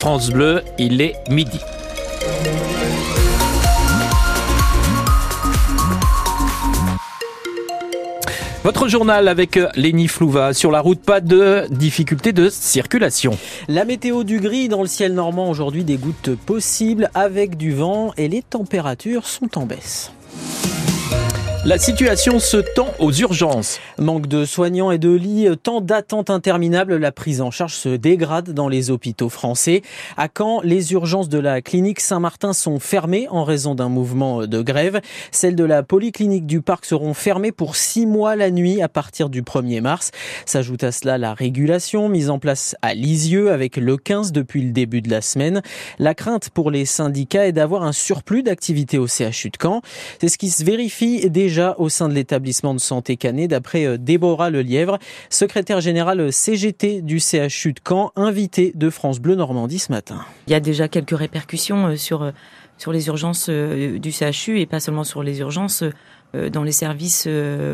France Bleu, il est midi. Votre journal avec euh, Léni Flouva. Sur la route, pas de difficultés de circulation. La météo du gris dans le ciel normand aujourd'hui, des gouttes possibles avec du vent et les températures sont en baisse. La situation se tend aux urgences. Manque de soignants et de lits, temps d'attente interminable, la prise en charge se dégrade dans les hôpitaux français. À Caen, les urgences de la clinique Saint-Martin sont fermées en raison d'un mouvement de grève. Celles de la polyclinique du parc seront fermées pour six mois la nuit à partir du 1er mars. S'ajoute à cela la régulation mise en place à Lisieux avec le 15 depuis le début de la semaine. La crainte pour les syndicats est d'avoir un surplus d'activité au CHU de Caen. C'est ce qui se vérifie déjà déjà au sein de l'établissement de santé Canet, d'après euh, Déborah Lelièvre, secrétaire générale CGT du CHU de Caen, invitée de France Bleu Normandie ce matin. Il y a déjà quelques répercussions euh, sur, euh, sur les urgences du CHU et pas seulement sur les urgences dans les services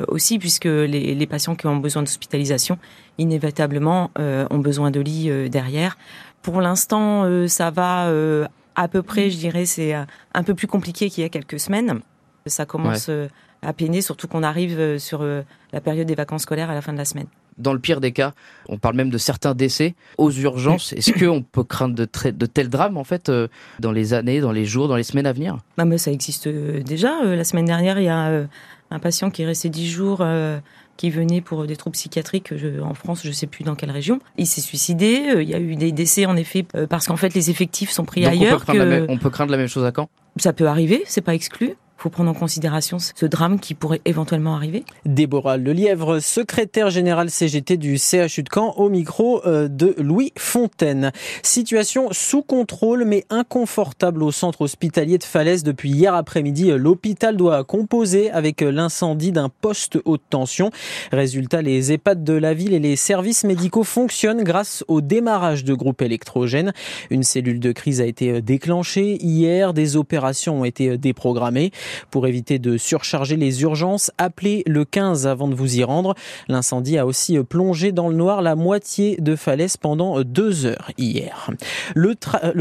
aussi, puisque les, les patients qui ont besoin d'hospitalisation, inévitablement, ont besoin de lits derrière. Pour l'instant, ça va à peu près, je dirais, c'est un peu plus compliqué qu'il y a quelques semaines. Ça commence à peiner, surtout qu'on arrive euh, sur euh, la période des vacances scolaires à la fin de la semaine. Dans le pire des cas, on parle même de certains décès aux urgences. Est-ce qu'on peut craindre de, de, tels drames en fait euh, dans les années, dans les jours, dans les semaines à venir? Bah, mais Ça existe déjà. La semaine dernière, il y a un patient qui est resté dix jours qui venait pour des troubles psychiatriques en France, je ne sais plus dans quelle région. Il s'est suicidé. Il y a eu des décès en effet parce qu'en fait les effectifs sont pris ailleurs. On peut, on peut craindre la même chose à Caen? Ça peut arriver, c'est pas exclu faut prendre en considération ce drame qui pourrait éventuellement arriver. Déborah Lelièvre, secrétaire générale CGT du CHU de Caen, au micro euh, de Louis Fontaine. Situation sous contrôle mais inconfortable au centre hospitalier de Falaise depuis hier après-midi. L'hôpital doit composer avec l'incendie d'un poste haute tension. Résultat, les EHPAD de la ville et les services médicaux fonctionnent grâce au démarrage de groupes électrogènes. Une cellule de crise a été déclenchée hier. Des opérations ont été déprogrammées. Pour éviter de surcharger les urgences, appelez le 15 avant de vous y rendre. L'incendie a aussi plongé dans le noir la moitié de Falaise pendant deux heures hier. Le,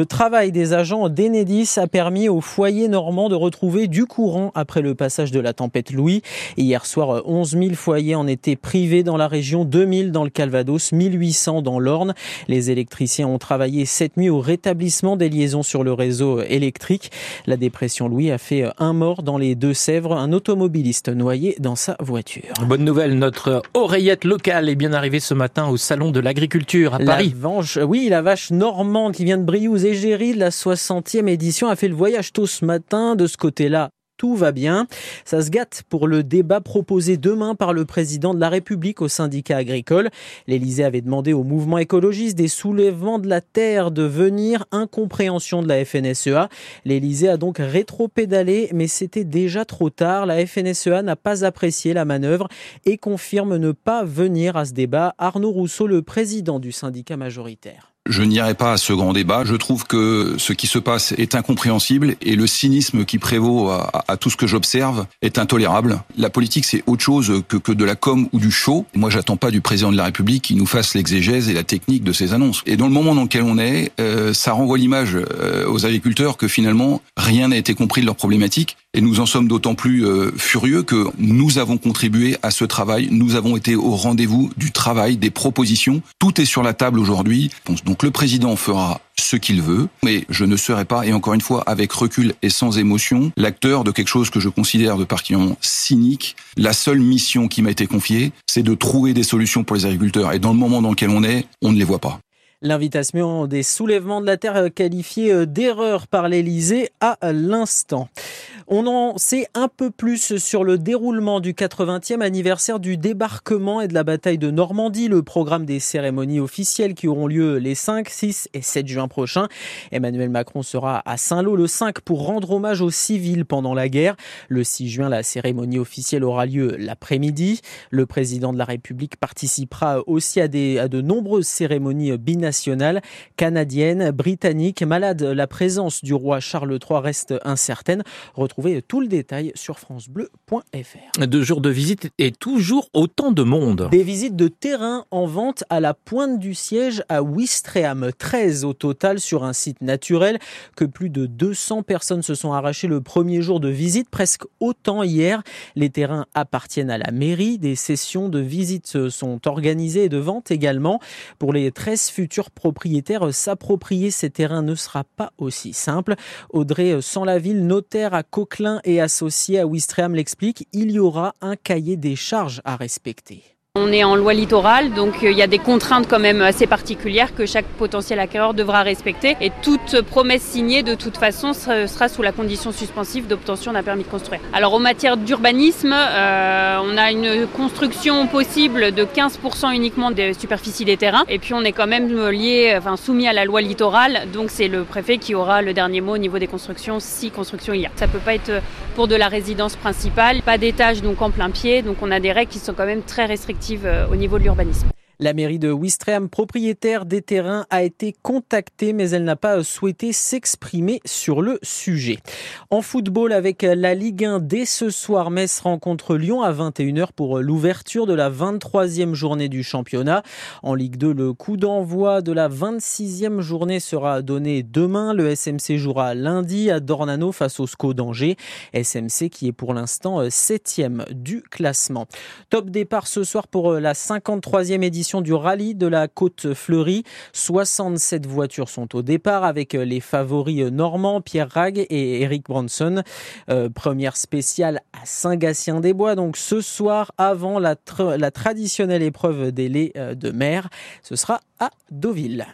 travail des agents d'Enedis a permis au foyer normand de retrouver du courant après le passage de la tempête Louis. Hier soir, 11 000 foyers en étaient privés dans la région, 2000 dans le Calvados, 1800 dans l'Orne. Les électriciens ont travaillé cette nuit au rétablissement des liaisons sur le réseau électrique. La dépression Louis a fait un mort dans les Deux-Sèvres, un automobiliste noyé dans sa voiture. Bonne nouvelle, notre oreillette locale est bien arrivée ce matin au Salon de l'Agriculture à Paris. oui, la vache normande qui vient de Briouze et Géry de la 60e édition a fait le voyage tôt ce matin. De ce côté-là, tout va bien. Ça se gâte pour le débat proposé demain par le président de la République au syndicat agricole. L'Élysée avait demandé au mouvement écologiste des soulèvements de la terre de venir, incompréhension de la FNSEA. L'Élysée a donc rétro-pédalé, mais c'était déjà trop tard. La FNSEA n'a pas apprécié la manœuvre et confirme ne pas venir à ce débat. Arnaud Rousseau, le président du syndicat majoritaire. Je n'irai pas à ce grand débat. Je trouve que ce qui se passe est incompréhensible et le cynisme qui prévaut à, tout ce que j'observe est intolérable. La politique, c'est autre chose que, que de la com ou du show. Moi, j'attends pas du président de la République qui nous fasse l'exégèse et la technique de ses annonces. Et dans le moment dans lequel on est, euh, ça renvoie l'image euh, aux agriculteurs que finalement rien n'a été compris de leurs problématiques. Et nous en sommes d'autant plus euh, furieux que nous avons contribué à ce travail. Nous avons été au rendez-vous du travail, des propositions. Tout est sur la table aujourd'hui. Le président fera ce qu'il veut, mais je ne serai pas, et encore une fois, avec recul et sans émotion, l'acteur de quelque chose que je considère de particulièrement cynique. La seule mission qui m'a été confiée, c'est de trouver des solutions pour les agriculteurs. Et dans le moment dans lequel on est, on ne les voit pas. L'invitation des soulèvements de la terre qualifiée euh, d'erreur par l'Elysée à l'instant. On en sait un peu plus sur le déroulement du 80e anniversaire du débarquement et de la bataille de Normandie, le programme des cérémonies officielles qui auront lieu les 5, 6 et 7 juin prochains. Emmanuel Macron sera à Saint-Lô le 5 pour rendre hommage aux civils pendant la guerre. Le 6 juin, la cérémonie officielle aura lieu l'après-midi. Le président de la République participera aussi à, des, à de nombreuses cérémonies binationales, canadiennes, britanniques. Malade, la présence du roi Charles III reste incertaine retrouvez tout le détail sur francebleu.fr. Deux jours de visite et toujours autant de monde. Des visites de terrain en vente à la pointe du siège à Ouistreham. 13 au total sur un site naturel que plus de 200 personnes se sont arrachées le premier jour de visite, presque autant hier. Les terrains appartiennent à la mairie. Des sessions de visite sont organisées et de vente également. Pour les 13 futurs propriétaires, s'approprier ces terrains ne sera pas aussi simple. Audrey Sans-la-Ville, notaire à Coquelin et associé à Ouistreham, l'explique. Il y aura un cahier des charges à respecter. On est en loi littorale, donc euh, il y a des contraintes quand même assez particulières que chaque potentiel acquéreur devra respecter. Et toute promesse signée, de toute façon, sera sous la condition suspensive d'obtention d'un permis de construire. Alors en matière d'urbanisme, euh, on a une construction possible de 15% uniquement des superficies des terrains. Et puis on est quand même lié, enfin soumis à la loi littorale, donc c'est le préfet qui aura le dernier mot au niveau des constructions, si construction il y a. Ça peut pas être pour de la résidence principale, pas d'étage donc en plein pied, donc on a des règles qui sont quand même très restrictives euh, au niveau de l'urbanisme. La mairie de Wistreham, propriétaire des terrains, a été contactée, mais elle n'a pas souhaité s'exprimer sur le sujet. En football, avec la Ligue 1, dès ce soir, Metz rencontre Lyon à 21h pour l'ouverture de la 23e journée du championnat. En Ligue 2, le coup d'envoi de la 26e journée sera donné demain. Le SMC jouera lundi à Dornano face au SCO d'Angers. SMC qui est pour l'instant 7e du classement. Top départ ce soir pour la 53e édition du rallye de la Côte Fleurie. 67 voitures sont au départ avec les favoris normands Pierre Rag et Eric Branson. Euh, première spéciale à Saint-Gatien-des-Bois, donc ce soir avant la, la traditionnelle épreuve des laits euh, de mer. Ce sera à Deauville.